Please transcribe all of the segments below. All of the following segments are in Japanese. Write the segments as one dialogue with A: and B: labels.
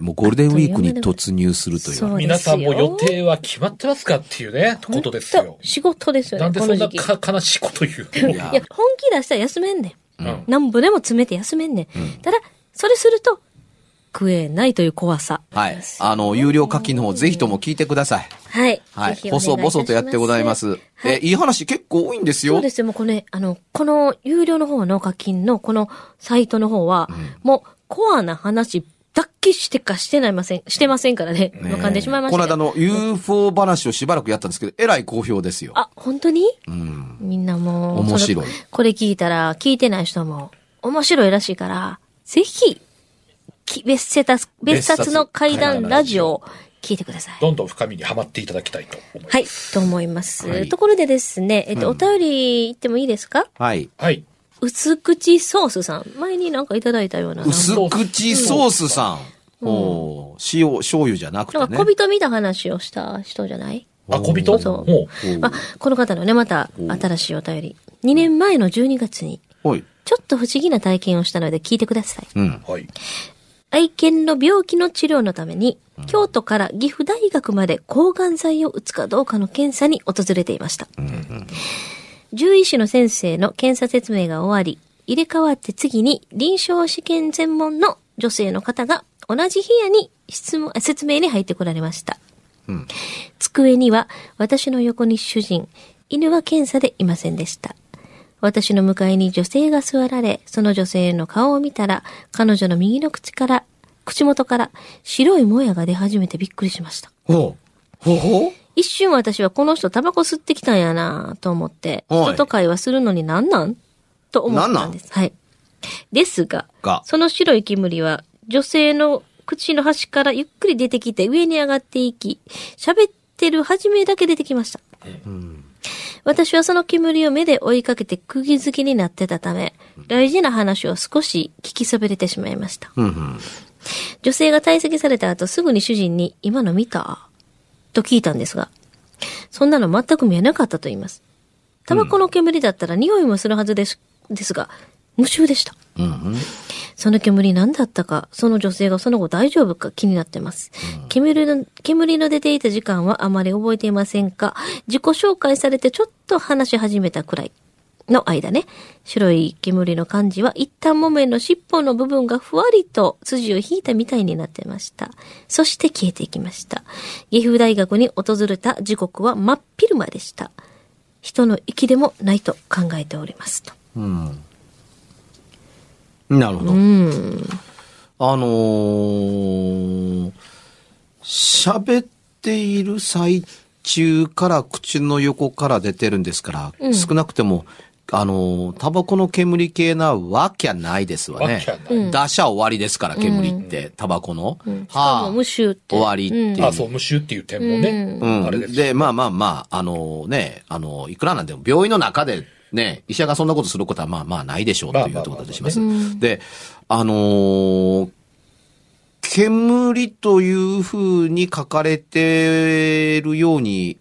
A: もうゴールデンウィークに突入するという。
B: 皆さんも予定は決まってますかっていうね、ことですよ。
C: 仕事ですよね。
B: なんでそんなか悲しいこと言うの？
C: いや、本気出したら休めんねん。
B: うん
C: なんぼでも詰めて休めんねん。ただ、それすると、食えないという怖さ。
A: はい。あの、有料課金の方ぜひとも聞いてください。
C: はい。
A: はい細々とやってございます。
C: はい
A: え、いい話結構多いんですよ。
C: そうですよ。もうこれ、あの、この有料の方の課金のこのサイトの方は、もうコアな話だけしてかしてないません、してませんからね。
A: ね
C: もう噛んでしまいましたよ。
A: この間の UFO 話をしばらくやったんですけど、えらい好評ですよ。
C: あ、本当に？
A: うん。
C: みんなもう。
A: 面白い
C: これ聞いたら、聞いてない人も面白いらしいから、ぜひ、き別冊、別冊の怪談ラジオを聞いてください。
B: どんどん深みにはまっていただきたいと思います。
C: はい、と思います。
A: はい
C: ところでですね、えっと、
A: うん
C: お便り言ってもいいですか？
A: はい。
B: はい。
C: 薄口ソースさん。前になんかいただいたような。
A: 薄口ソースさん。おー塩、醤油じゃなくてね。
C: なんか小人見た話をした人じゃない？
B: あ、小人？
C: そう
B: も
C: あ、この方のね、また新しいお便り。2年前の12月に、
A: はい。
C: ちょっと不思議な体験をしたので聞いてください。
A: うん。
B: う、はい。
C: 愛獣の病気の治療のために、京都から岐阜大学まで抗がん剤を打つかどうかの検査に訪れていました。獣医師の先生の検査説明が終わり、入れ替わって次に臨床試験専門の女性の方が同じ部屋に質問、説明に入ってこられました。
A: うん。
C: 机には私の横に主人、犬は検査でいませんでした。私の向かいに女性が座られ、その女性の顔を見たら、彼女の右の口から、口元から白いもやが出始めてびっくりしました。
A: ほう。ほうほう
C: 一瞬私はこの人タバコ吸ってきたんやなと思って、
A: はい
C: 人と会話するのになんなんと思ったんです。はい。ですが、
A: が
C: その白い煙は女性の口の端からゆっくり出てきて上に上がっていき、喋ってる初めだけ出てきました。私はその煙を目で追いかけて釘付けになってたため、大事な話を少し聞きそびれてしまいました。
A: うんうん。
C: 女性が退席された後すぐに主人に今の見た？と聞いたんですが、そんなの全く見えなかったと言います。タバコの煙だったら匂いもするはずです、ですが、無臭でした。
A: うんうん。
C: その煙何だったか、その女性がその後大丈夫か気になってます。煙の、煙の出ていた時間はあまり覚えていませんが、自己紹介されてちょっと話し始めたくらいの間ね、白い煙の感じは一旦木綿の尻尾の部分がふわりと筋を引いたみたいになってました。そして消えていきました。岐阜大学に訪れた時刻は真っ昼間でした。人の息でもないと考えておりますと。
A: うん。なるほど。
C: うん。
A: あのー、喋っている最中から口の横から出てるんですから、
C: うん
A: 少なくても、あのー、タバコの煙系なわけゃないですわね。出しゃ終わりですから、煙って、タバコの。
C: うんしかも無臭って。
A: 終わりっていう
B: あ、そう、無臭っていう点もね。
A: うん。
B: あれで
A: まあまあまあ、あのね、あの、いくらなんでも病院の中でね、医者がそんなことすることはまあまあないでしょうというころでします
C: うん。
A: で、あのー煙というふうに書かれてるように、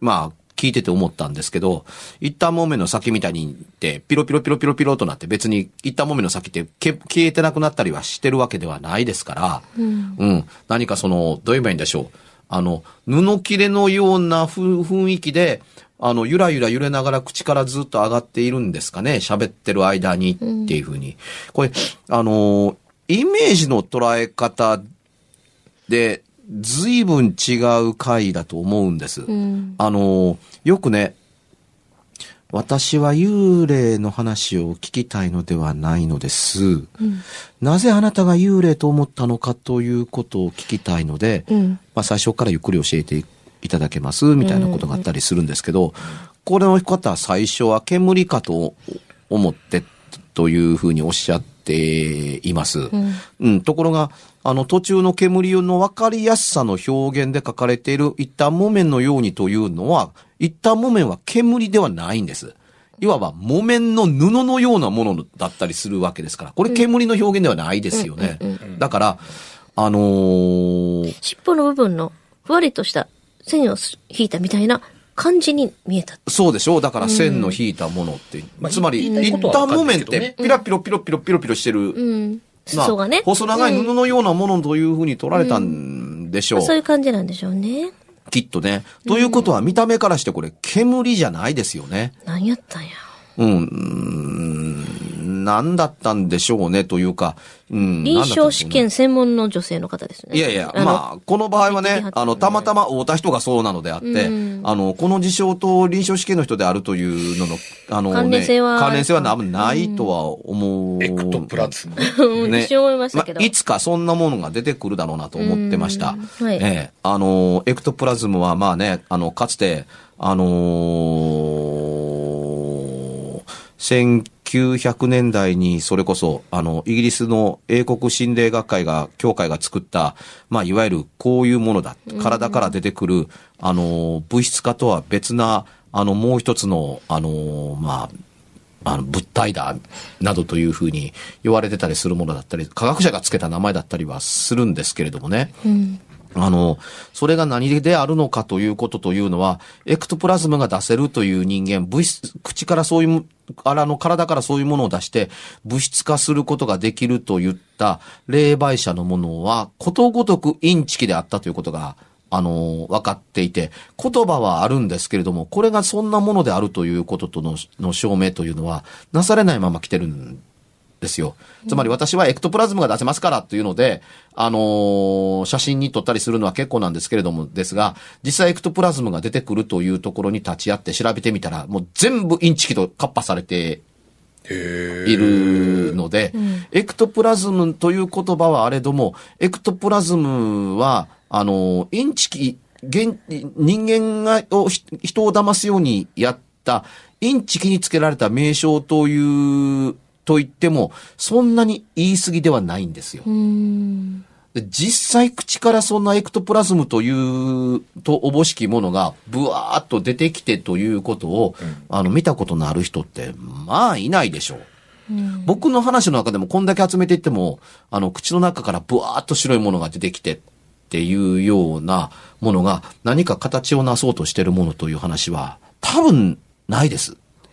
A: まあ、聞いてて思ったんですけど、一旦もめの先みたいにって、ピロピロピロピロピロとなって別に一旦もめの先ってけ消えてなくなったりはしてるわけではないですから、うん、何かその、どう言えばいいんでしょう。あの、布切れのようなふ雰囲気で、あの、ゆらゆら揺れながら口からずっと上がっているんですかね。喋ってる間にっていうふうに。これ、あの、イメージの捉え方で、随分違う回だと思うんです。
C: うん。
A: あの、よくね、私は幽霊の話を聞きたいのではないのです。なぜあなたが幽霊と思ったのかということを聞きたいので、
C: うん。
A: まあ最初からゆっくり教えていただけますみたいなことがあったりするんですけど、これの方は最初は煙かと思ってというふうにおっしゃっています。
C: うん。
A: うん、ところが、あの、途中の煙の分かりやすさの表現で書かれている一旦木綿のようにというのは、一旦木綿は煙ではないんです。いわば木綿の布のようなものだったりするわけですから、これ煙の表現ではないですよね。だから、あのー
C: 尻尾の部分のふわりとした線を引いたみたいな感じに見えた。
A: そうでしょうだから線の引いたものって。
B: まあ
A: つまり、一旦木綿ってピラピロピロピロピロピロしてる。
C: 裾がね。
A: 細長い布のようなものというふうに取られたんでしょう。
C: そういう感じなんでしょうね。
A: きっとね。ということは見た目からしてこれ煙じゃないですよね。
C: 何やったんや。
A: うん、うーん、何だったんでしょうねというか、うん。
C: 臨床試験専門の女性の方ですね。
A: いやいや、
C: の
A: まあ、この場合はねあの、たまたま会うた人がそうなのであって、
C: うん
A: あの、この事象と臨床試験の人であるというのの、あの、ね、
C: 関連性は
A: 関連性はなないとは思う。
B: エクトプラズム。
C: うん一瞬思いましたけど。
A: まあいつかそんなものが出てくるだろうなと思ってました。
C: うんはい
A: ええあの、エクトプラズムはまあね、あの、かつて、あのー1900年代にそれこそ、あの、イギリスの英国心霊学会が、協会が作った、まあ、いわゆるこういうものだ。体から出てくる、あの、物質化とは別な、あの、もう一つの、あの、まあ、あの、物体だ、などというふうに言われてたりするものだったり、科学者がつけた名前だったりはするんですけれどもね。
C: うん。
A: あの、それが何であるのかということというのは、エクトプラズムが出せるという人間、物質、口からそういう、あらの体からそういうものを出して、物質化することができるといった霊媒者のものは、ことごとくインチキであったということが、あの、分かっていて、言葉はあるんですけれども、これがそんなものであるということとのの証明というのは、なされないまま来てるんですよ。つまり私はエクトプラズムが出せますからっていうので、あのー写真に撮ったりするのは結構なんですけれども、ですが、実際エクトプラズムが出てくるというところに立ち会って調べてみたら、もう全部インチキとカッパされて
B: へ
A: いるので、エクトプラズムという言葉はあれども、エクトプラズムは、あの、インチキ、現人間が人を騙すようにやった、インチキにつけられた名称という、と言っても、そんなに言い過ぎではないんですよ。実際口からそんなエクトプラズムという、とおぼしきものが、ブワーっと出てきてということを、あの、見たことのある人って、まあ、いないでしょう。僕の話の中でもこんだけ集めていっても、あの、口の中からブワーっと白いものが出てきてっていうようなものが何か形をなそうとしてるものという話は多分ないです。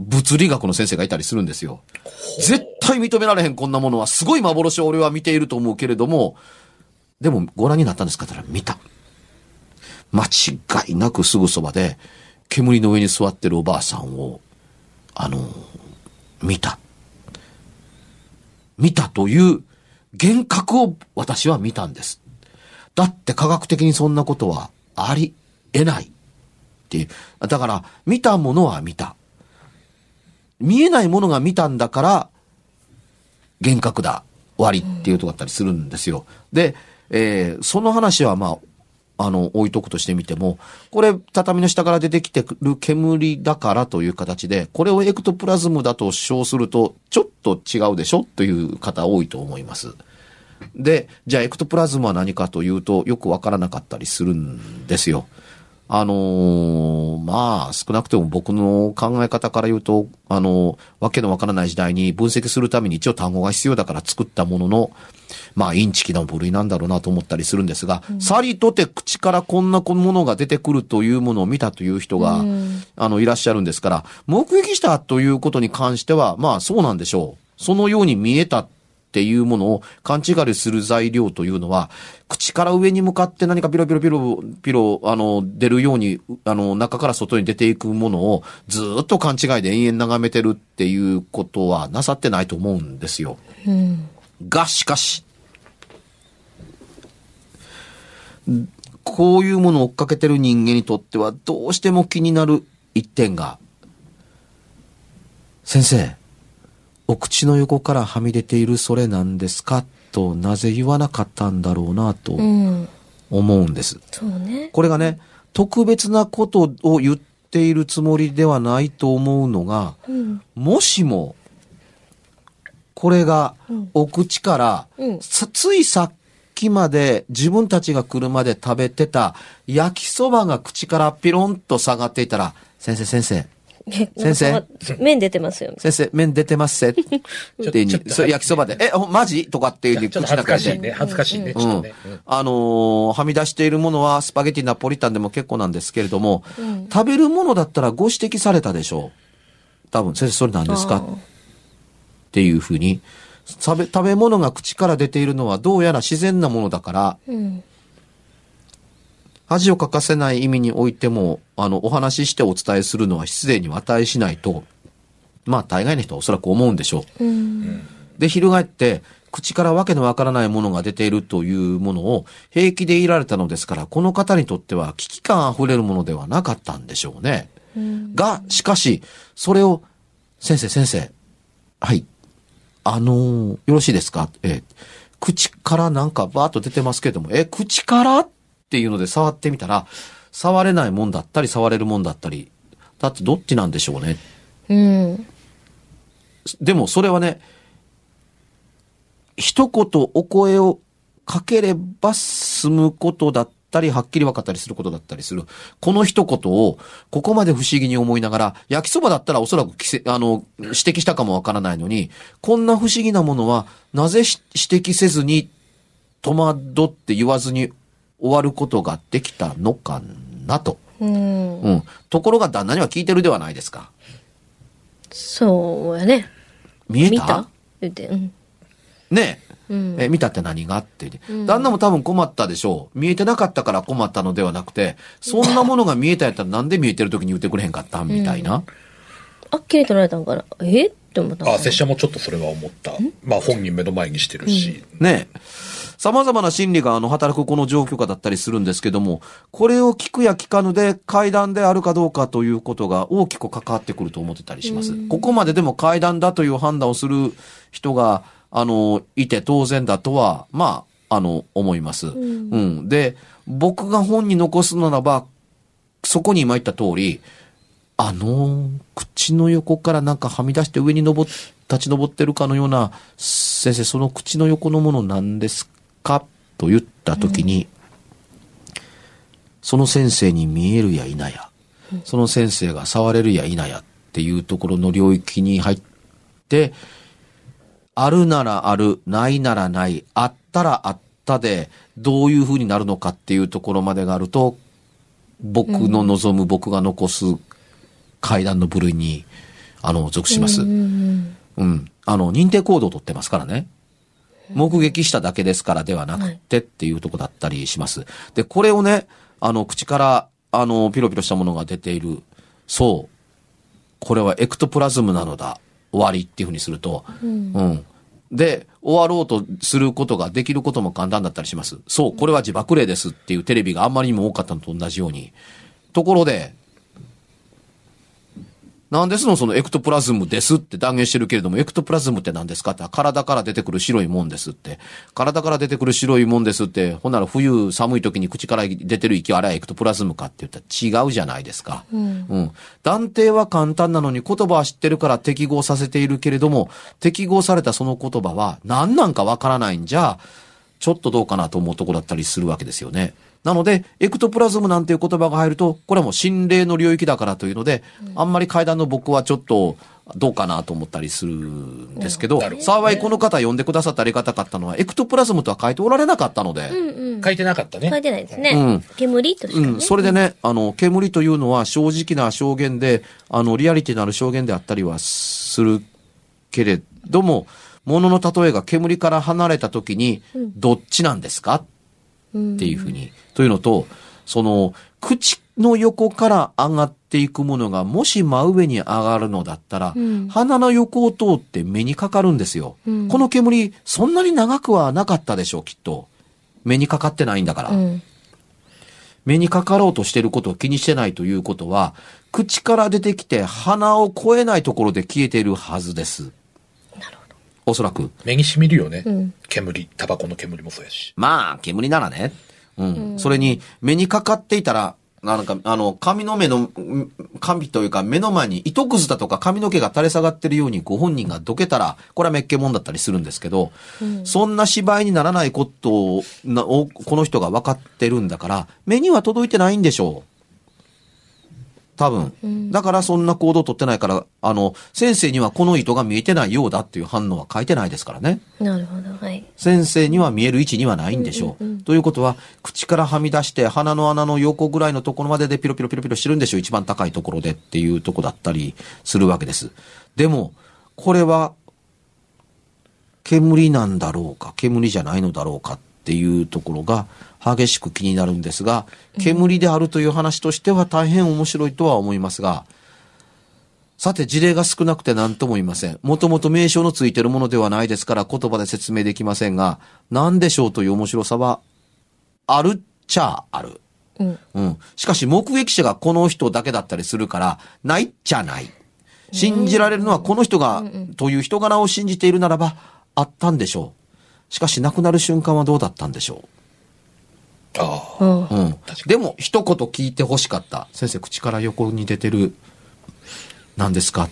A: 物理学の先生がいたりするんですよ。絶対認められへんこんなものは、すごい幻を俺は見ていると思うけれども、でもご覧になったんですかたら見た。間違いなくすぐそばで、煙の上に座ってるおばあさんを、あの、見た。見たという幻覚を私は見たんです。だって科学的にそんなことはありえない。っていう。だから、見たものは見た。見えないものが見たんだから、幻覚だ。終わりっていうとこだったりするんですよ。で、えーその話はまあ、あの、置いとくとしてみても、これ、畳の下から出てきてくる煙だからという形で、これをエクトプラズムだと称すると、ちょっと違うでしょという方多いと思います。で、じゃあエクトプラズムは何かというと、よくわからなかったりするんですよ。あのーまあ、少なくとも僕の考え方から言うと、あのーわけのわからない時代に分析するために一応単語が必要だから作ったものの、まあ、インチキな部類なんだろうなと思ったりするんですが、さりとて口からこんなものが出てくるというものを見たという人が、あの、いらっしゃるんですから、目撃したということに関しては、まあ、そうなんでしょう。そのように見えたっていうものを勘違いする材料というのは、口から上に向かって何かピロピロピロピロ、あの、出るように、あの、中から外に出ていくものをずっと勘違いで延々眺めてるっていうことはなさってないと思うんですよ。が、しかし、こういうものを追っかけてる人間にとってはどうしても気になる一点が、先生、お口の横からはみ出ているそれなんですか？となぜ言わなかったんだろうなと
C: うん。
A: 思うんです。
C: そうね。
A: これがね、特別なことを言っているつもりではないと思うのが、
C: うん。
A: もしも、これが
C: うん
A: お口から、
C: うん
A: さついさっきまで自分たちが来るまで食べてた焼きそばが口からピロンと下がっていたら、先生先生、先生。
C: 麺出てますよ。
A: 先生、麺出てますせ。ってに
B: ちょっと
A: それ焼きそばで、え、ほマジ？とかっていうに
B: ちょっと
A: 口の中で。
B: 恥ずかしいね。恥ずかしいね。うん。
A: あのーはみ出しているものはスパゲティナポリタンでも結構なんですけれども、
C: うん。
A: 食べるものだったらご指摘されたでしょう。多分、先生それ何ですか？っていうふうに、食べ、食べ物が口から出ているのはどうやら自然なものだから、
C: うん。
A: 恥をかかせない意味においても、あの、お話ししてお伝えするのは失礼には値しないと、まあ大概の人はおそらく思うんでしょう。
C: うん。
A: で、翻って、口からわけのわからないものが出ているというものを平気でいられたのですから、この方にとっては危機感あふれるものではなかったんでしょうね。
C: うん。
A: が、しかし、それを、先生、先生、はい、あのーよろしいですか？えー口からなんかバーッと出てますけれども、え、口から？っていうので触ってみたら、触れないもんだったり、触れるもんだったり、だってどっちなんでしょうね。
C: うん。
A: でもそれはね、一言お声をかければ済むことだったり、はっきり分かったりすることだったりする。この一言を、ここまで不思議に思いながら、焼きそばだったらおそらくきせ、あの、指摘したかもわからないのに、こんな不思議なものは、なぜし指摘せずに、戸惑って言わずに終わることができたのかなと。
C: うん。
A: うん。ところが旦那には聞いてるではないですか。
C: そうやね。
A: 見えた？
C: 見た？言って。うん。
A: ねえ。
C: うん。
A: え、見たって何が？って言って、旦那も多分困ったでしょう。見えてなかったから困ったのではなくて、そんなものが見えたやったらなんで見えてる時に言ってくれへんかったんみたいな。
C: あっきり取られたんから、え？って思ったんか
B: あ、
C: な
B: 拙者もちょっとそれは思った。まあ本人目の前にしてるし。
A: ねえ。様々な心理があの働くこの状況下だったりするんですけども、これを聞くや聞かぬで階段であるかどうかということが大きく関わってくると思ってたりします。ここまででも階段だという判断をする人が、あの、いて当然だとは、まあ、あの、思います。うん。で、僕が本に残すならば、そこに今言った通り、あの、口の横からなんかはみ出して上に登っ、立ち上ってるかのような、先生、その口の横のもの何ですかと言ったときに、その先生に見えるや否や、その先生が触れるや否やっていうところの領域に入って、あるならある、ないならない、あったらあったで、どういう風になるのかっていうところまでがあると、僕の望む、僕が残す階段の部類に、あの、属します。
C: うん。
A: うん。あの、認定行動を取ってますからね。目撃しただけですからではなくてっていうとこだったりします。で、これをね、あの、口から、あの、ピロピロしたものが出ている。そう。これはエクトプラズムなのだ。終わりっていうふうにすると。うん。で、終わろうとすることができることも簡単だったりします。そう、これは自爆霊ですっていうテレビがあんまりにも多かったのと同じように。ところで、なんですのそのエクトプラズムですって断言してるけれども、エクトプラズムって何ですかって体から出てくる白いもんですって。体から出てくる白いもんですって、ほんなら冬寒い時に口から出てる息あれはエクトプラズムかって言ったら違うじゃないですか。うん。断定は簡単なのに言葉は知ってるから適合させているけれども、適合されたその言葉は何なんかわからないんじゃ、ちょっとどうかなと思うとこだったりするわけですよね。なので、エクトプラズムなんていう言葉が入ると、これはもう心霊の領域だからというので、あんまり階段の僕はちょっと、どうかなと思ったりするんですけど、幸いこの方呼んでくださったありがたかったのは、エクトプラズムとは書いておられなかったので、
B: 書いてなかったね。
C: 書いてないですね。
A: うん。
C: 煙としかね。
A: うん、それでね、あの、煙というのは正直な証言で、あの、リアリティのある証言であったりはするけれども、物の例えが煙から離れた時に、どっちなんですか？っていうふうに。というのと、その、口の横から上がっていくものが、もし真上に上がるのだったら、
C: うん
A: 鼻の横を通って目にかかるんですよ。
C: うん
A: この煙、そんなに長くはなかったでしょう、きっと。目にかかってないんだから。
C: うん。
A: 目にかかろうとしてることを気にしてないということは、口から出てきて鼻を越えないところで消えているはずです。おそらく。
B: 目に染みるよね。
C: うん
B: 煙、タバコの煙もそうやし。
A: まあ、煙ならね。うん。それに、目にかかっていたら、なんか、あの、髪の目の、うん髪というか、目の前に糸くずだとか髪の毛が垂れ下がってるようにご本人がどけたら、これはめっけもんだったりするんですけど、そんな芝居にならないことを、なをこの人が分かってるんだから、目には届いてないんでしょう。多分。だからそんな行動を取ってないから、あの、先生にはこの糸が見えてないようだっていう反応は書いてないですからね。
C: なるほど。はい。
A: 先生には見える位置にはないんでしょう。ということは、口からはみ出して鼻の穴の横ぐらいのところまででピロピロピロピロしてるんでしょう。一番高いところでっていうとこだったりするわけです。でも、これは、煙なんだろうか、煙じゃないのだろうかっていうところが激しく気になるんですが、煙であるという話としては大変面白いとは思いますが、さて、事例が少なくて何とも言いません。もともと名称のついてるものではないですから言葉で説明できませんが、何でしょうという面白さは、あるっちゃある。
C: うん。
A: うん。しかし目撃者がこの人だけだったりするから、ないっちゃない。信じられるのはこの人が、という人柄を信じているならば、あったんでしょう。しかし亡くなる瞬間はどうだったんでしょ
B: ああ。
C: うん
A: う。うん。でも、一言聞いて欲しかった。先生、口から横に出てる、何ですか？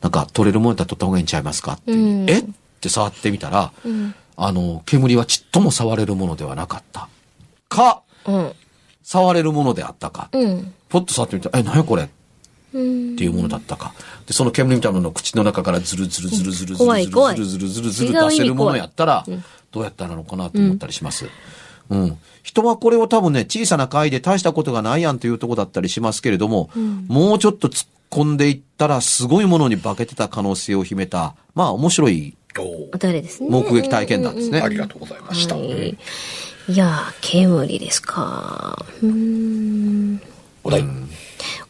A: なんか、取れるものだったら取った方がいいんちゃいますか？ってう
C: ん
A: え？って触ってみたら、
C: うん。
A: あの、煙はちっとも触れるものではなかった。か、
C: うん。
A: 触れるものであったか。
C: うん。
A: ポッと触ってみたら、え、何やこれ？っ
C: うん。
A: ていうものだったか。で、その煙みたいなのを口の中からズルズルズルズルズルズルズルズルズル出せるものやったらどうやったらなのかなと思ったりします。うん。人はこれを多分ね、小さな回で大したことがないやんというとこだったりしますけれども、もうちょっと突っ込んでいったら、すごいものに化けてた可能性を秘めた、まあ面白い。目撃体験談ですね。
B: ありがとうございました。
C: はい。いやー、煙ですか。うーん。
B: お題。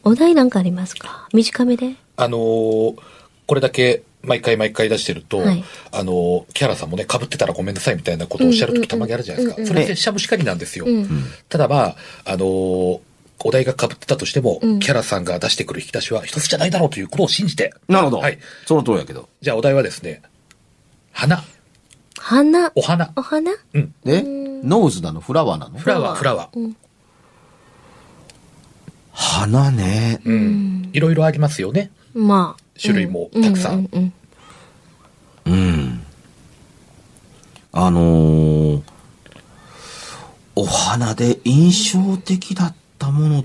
C: お題なんかありますか？短めで？
B: あのーこれだけ毎回毎回出してると、
C: はい
B: あのー木原さんもね、被ってたらごめんなさいみたいなことをおっしゃるときたまにあるじゃないですか。それってしゃぶしかりなんですよ。
C: うん
B: ただまあ、あのーお題が被ってたとしても、
C: うん
B: 木原さんが出してくる引き出しは一つじゃないだろうということを信じて。
A: なるほど。
B: はい。
A: その通りやけど。
B: じゃあお題はですね、花、
C: 花？
B: お花、
C: お花？
B: うん、
A: で、 nose なの？フラワーなの？
B: flower、フラワー。
C: うん。
A: 花ね。
B: うん。いろいろありますよね。
C: まあ。
B: 種類もたくさん
C: ううんうん
A: うん。あのーお花で印象的だったものっ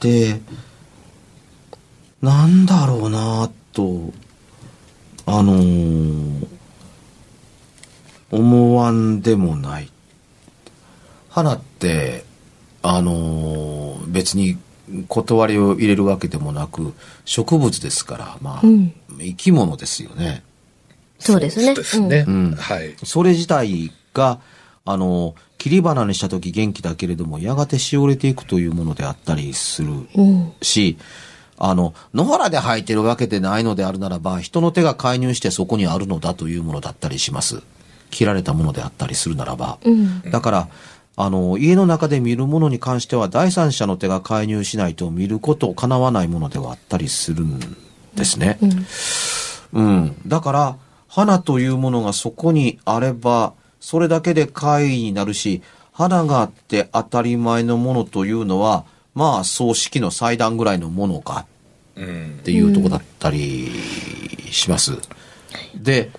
A: て、なんだろうなと、あのー思わんでもない。花って、あのー別に断りを入れるわけでもなく、植物ですから、まあ、
C: うん
A: 生き物ですよね。
C: そうですね。
B: そうですね。
A: うん
B: はい。
A: それ自体が、あの、切り花にした時元気だけれども、やがてしおれていくというものであったりする
C: うん。うん。
A: し、あの、野原で生えてるわけでないのであるならば、人の手が介入してそこにあるのだというものだったりします。切られたものであったりするならば。
C: うん。
A: だから、あの、家の中で見るものに関しては第三者の手が介入しないと見ることを叶わないものではあったりするんですね。うん。だから、花というものがそこにあれば、それだけで怪異になるし、花があって当たり前のものというのは、まあ、葬式の祭壇ぐらいのものか
B: うん
A: っ。ていうとこだったりします。で、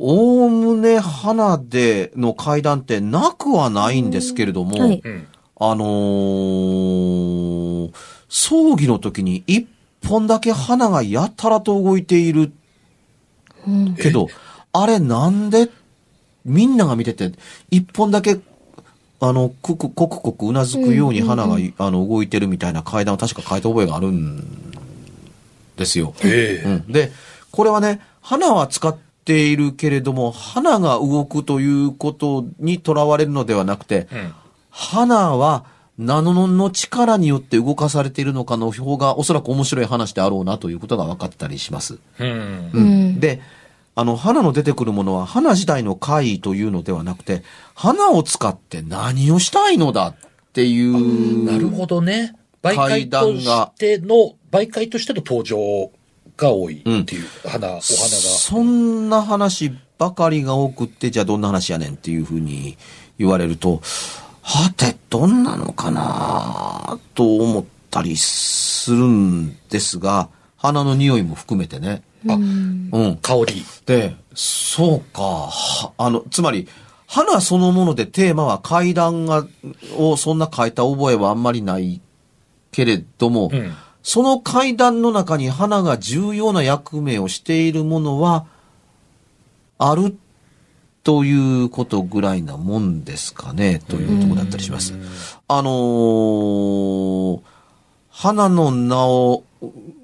A: おおむね花での階段ってなくはないんですけれども、
C: はい
B: うん。
A: あのー葬儀の時に一本だけ花がやたらと動いている
C: うん。
A: けど、あれなんでみんなが見てて、一本だけ、あの、くく、こくこくうなずくように花が、あの、動いてるみたいな階段を確か書いた覚えがあるんですよ。
B: ええ
A: うん。で、これはね、花は使っているけれども、花が動くということにとらわれるのではなくて、
B: うん。
A: 花は何の力によって動かされているのかの方がおそらく面白い話であろうなということが分かったりします。
B: うん。
C: うん
A: で、あの、花の出てくるものは花自体の怪異というのではなくて、花を使って何をしたいのだっていう。
B: なるほどね。媒介
A: 階
B: としての、媒介としての登場が多いっていう、花、お花が。
A: そんな話ばかりが多くって、じゃあどんな話やねんっていうふうに言われると、はて、どんなのかなと思ったりするんですが、花の匂いも含めてね。
B: あ、
A: うん。
B: 香り。
A: で、そうか。はあの、つまり、花そのものでテーマは階段が、をそんな書いた覚えはあんまりないけれども、
B: うん。
A: その階段の中に花が重要な役目をしているものは、あるということぐらいなもんですかね、というところだったりします。あのー花の名を、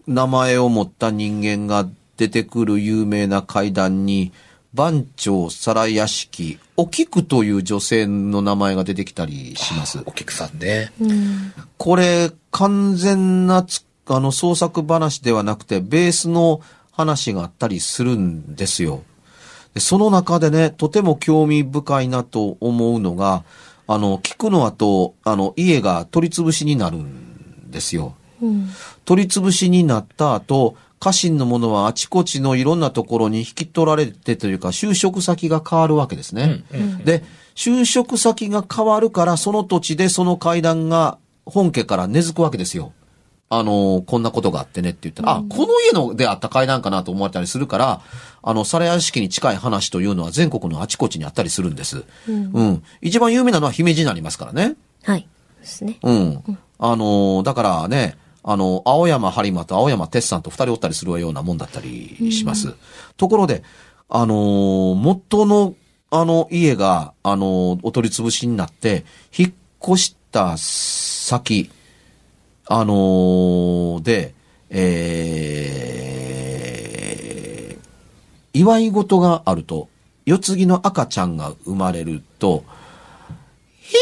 A: 名前を持った人間が出てくる有名な階段に、番長皿屋敷、お菊という女性の名前が出てきたりします。
B: お客さんね。
C: うん。
A: これ、完全なつ、あの、創作話ではなくて、ベースの話があったりするんですよ。でその中でね、とても興味深いなと思うのが、あの、聞くの後、あの、家が取り潰しになるんですよ。
C: うん。
A: 取り潰しになった後、家臣の者はあちこちのいろんなところに引き取られてというか、就職先が変わるわけですね。で、就職先が変わるから、その土地でその階段が本家から根付くわけですよ。あのこんなことがあってねって言ったら、あ、この家のであった階段かなと思われたりするから、あの、皿屋敷に近い話というのは全国のあちこちにあったりするんです。うん。一番有名なのは姫路になりますからね。
C: はい。ですね。
A: うん。あのーだからね、あの、青山播磨と青山哲さんと二人おったりするようなもんだったりします。ところで、あのー元の、あの、家が、あのーお取り潰しになって、引っ越した先、あのーで、えー、祝い事があると、世継ぎの赤ちゃんが生まれると、ヒ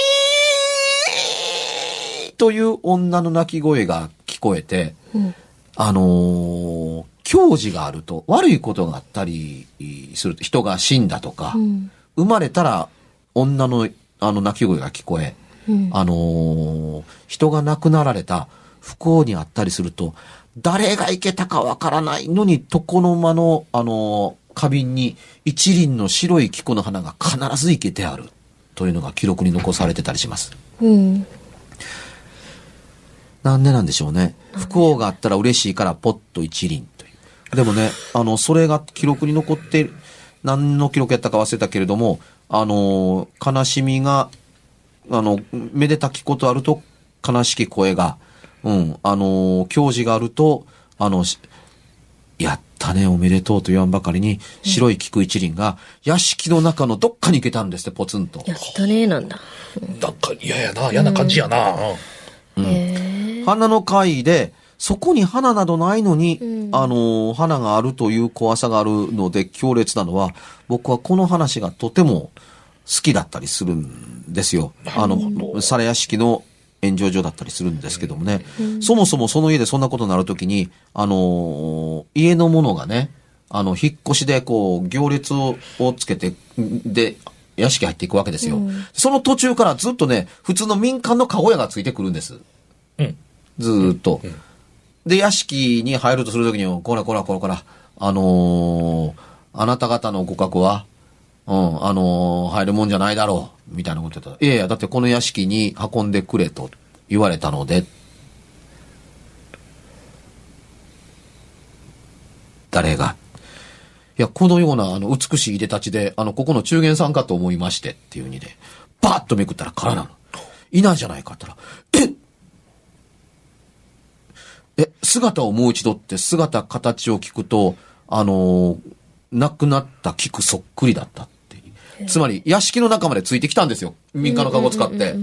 A: ーという女の泣き声が聞こえて、
C: うん。
A: あのー、教示があると、悪いことがあったりすると、人が死んだとか、
C: うん。
A: 生まれたら女のあの泣き声が聞こえ、
C: うん。
A: あのー人が亡くなられた不幸にあったりすると、誰が行けたかわからないのに、床の間の、あのー花瓶に一輪の白い菊の花が必ず生けてある。というのが記録に残されてたりします。
C: うん。
A: なんでなんでしょうね。不幸があったら嬉しいからポッと一輪という。でもね、あの、それが記録に残って何の記録やったか忘れたけれども、あの、悲しみが、あの、めでたきことあると悲しき声が、うん、あの、教示があると、あの、しやったね、おめでとうと言わんばかりに、白い菊一輪が、屋敷の中のどっかに行けたんですって、ポツンと。
C: やったね、なんだ。
B: なんか嫌やな、嫌な感じやな。うん。
A: 花の会で、そこに花などないのに、
C: うん
A: あの、花があるという怖さがあるので強烈なのは、僕はこの話がとても好きだったりするんですよ。あの、皿屋敷の炎上所だったりするんですけどもね。そもそもその家でそんなことになるときに、あの、家のものがね、あの、引っ越しでこう、行列ををつけて、で、屋敷入っていくわけですよ。その途中からずっとね、普通の民間の籠屋がついてくるんです。
B: うん。
A: ずーっと。で、屋敷に入るとするときに、こらこらこらこら、あのーあなた方のご格は、うん、あのー入るもんじゃないだろう、みたいなこと言ったら、いやいや、だってこの屋敷に運んでくれと言われたので、誰が？いや、このような、あの、美しいいでたちで、あの、ここの中元さんかと思いまして、っていう意味で、バッとめくったら空なの。いないじゃないかって言ったら、ええ、姿をもう一度って姿、形を聞くと、あのー亡くなった菊そっくりだった。つまり、屋敷の中までついてきたんですよ。民間の籠を使って。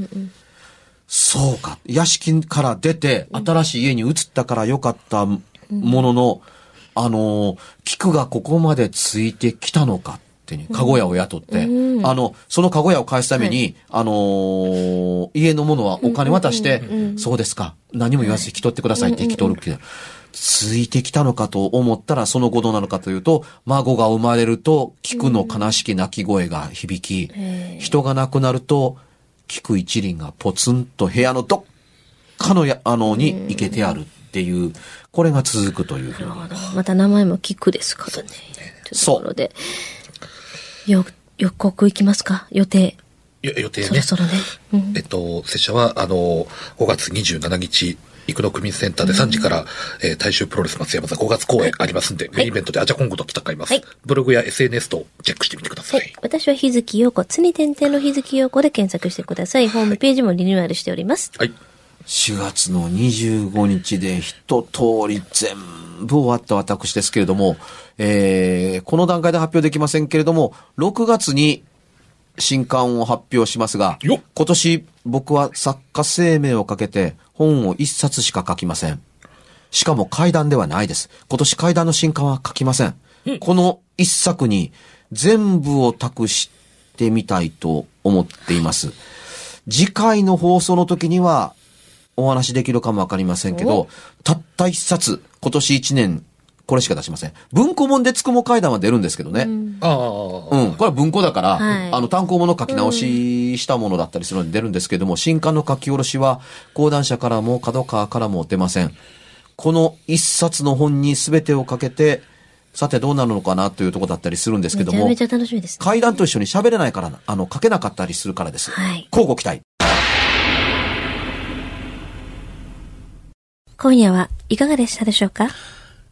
A: そうか。屋敷から出て、新しい家に移ったからよかったものの、あのー菊がここまでついてきたのかっていう、籠屋を雇って、あの、その籠屋を返すために、あのー家のものはお金渡して、そうですか。何も言わず引き取ってくださいって引き取るけど、ついてきたのかと思ったら、その後どうなのかというと、孫が生まれると、菊の悲しき泣き声が響き、人が亡くなると、菊一輪がポツンと部屋のどっかのや、あの、に行けてあるっていう、これが続くというふうに。
C: また名前もキクですからね。というところで。よ、予告行きますか？予定。
B: よ予定ね。
C: そろそろね。うん
B: えっと、拙者は、あの、5月27日、生野区民センターで3時から、えー大衆プロレス松山座5月公演ありますんで、メインイベントでアジャコングと戦います。
C: はい
B: ブログや SNS とチェックしてみてくださ。
C: はいい。私は日月陽子、つに点々の日月陽子で検索してください。ホームページもリニューアルしております。
B: はい。
A: 4月の25日で一通り全部終わった私ですけれども、えー、この段階で発表できませんけれども、6月に新刊を発表しますが
B: よっ、
A: 今年僕は作家生命をかけて本を一冊しか書きません。しかも怪談ではないです。今年怪談の新刊は書きません。この一作に全部を託してみたいと思っています。次回の放送の時にはお話できるかもわかりませんけど、たった一冊、今年一年、これしか出しません。文庫本でつくも階段は出るんですけどね。うん。
B: ああ、
A: これは文庫だから、
C: はい
A: あの、単行本の書き直ししたものだったりするので出るんですけども、新刊の書き下ろしは、講談社からも角川からも出ません。この一冊の本に全てをかけて、さてどうなるのかなというところだったりするんですけども
C: めちゃめち、ゃ楽しみです、ね。
A: 階段と一緒に喋れないからな、あの、書けなかったりするからです。
C: はい
A: 交互期待。
C: 今夜はいかがでしたでしょうか？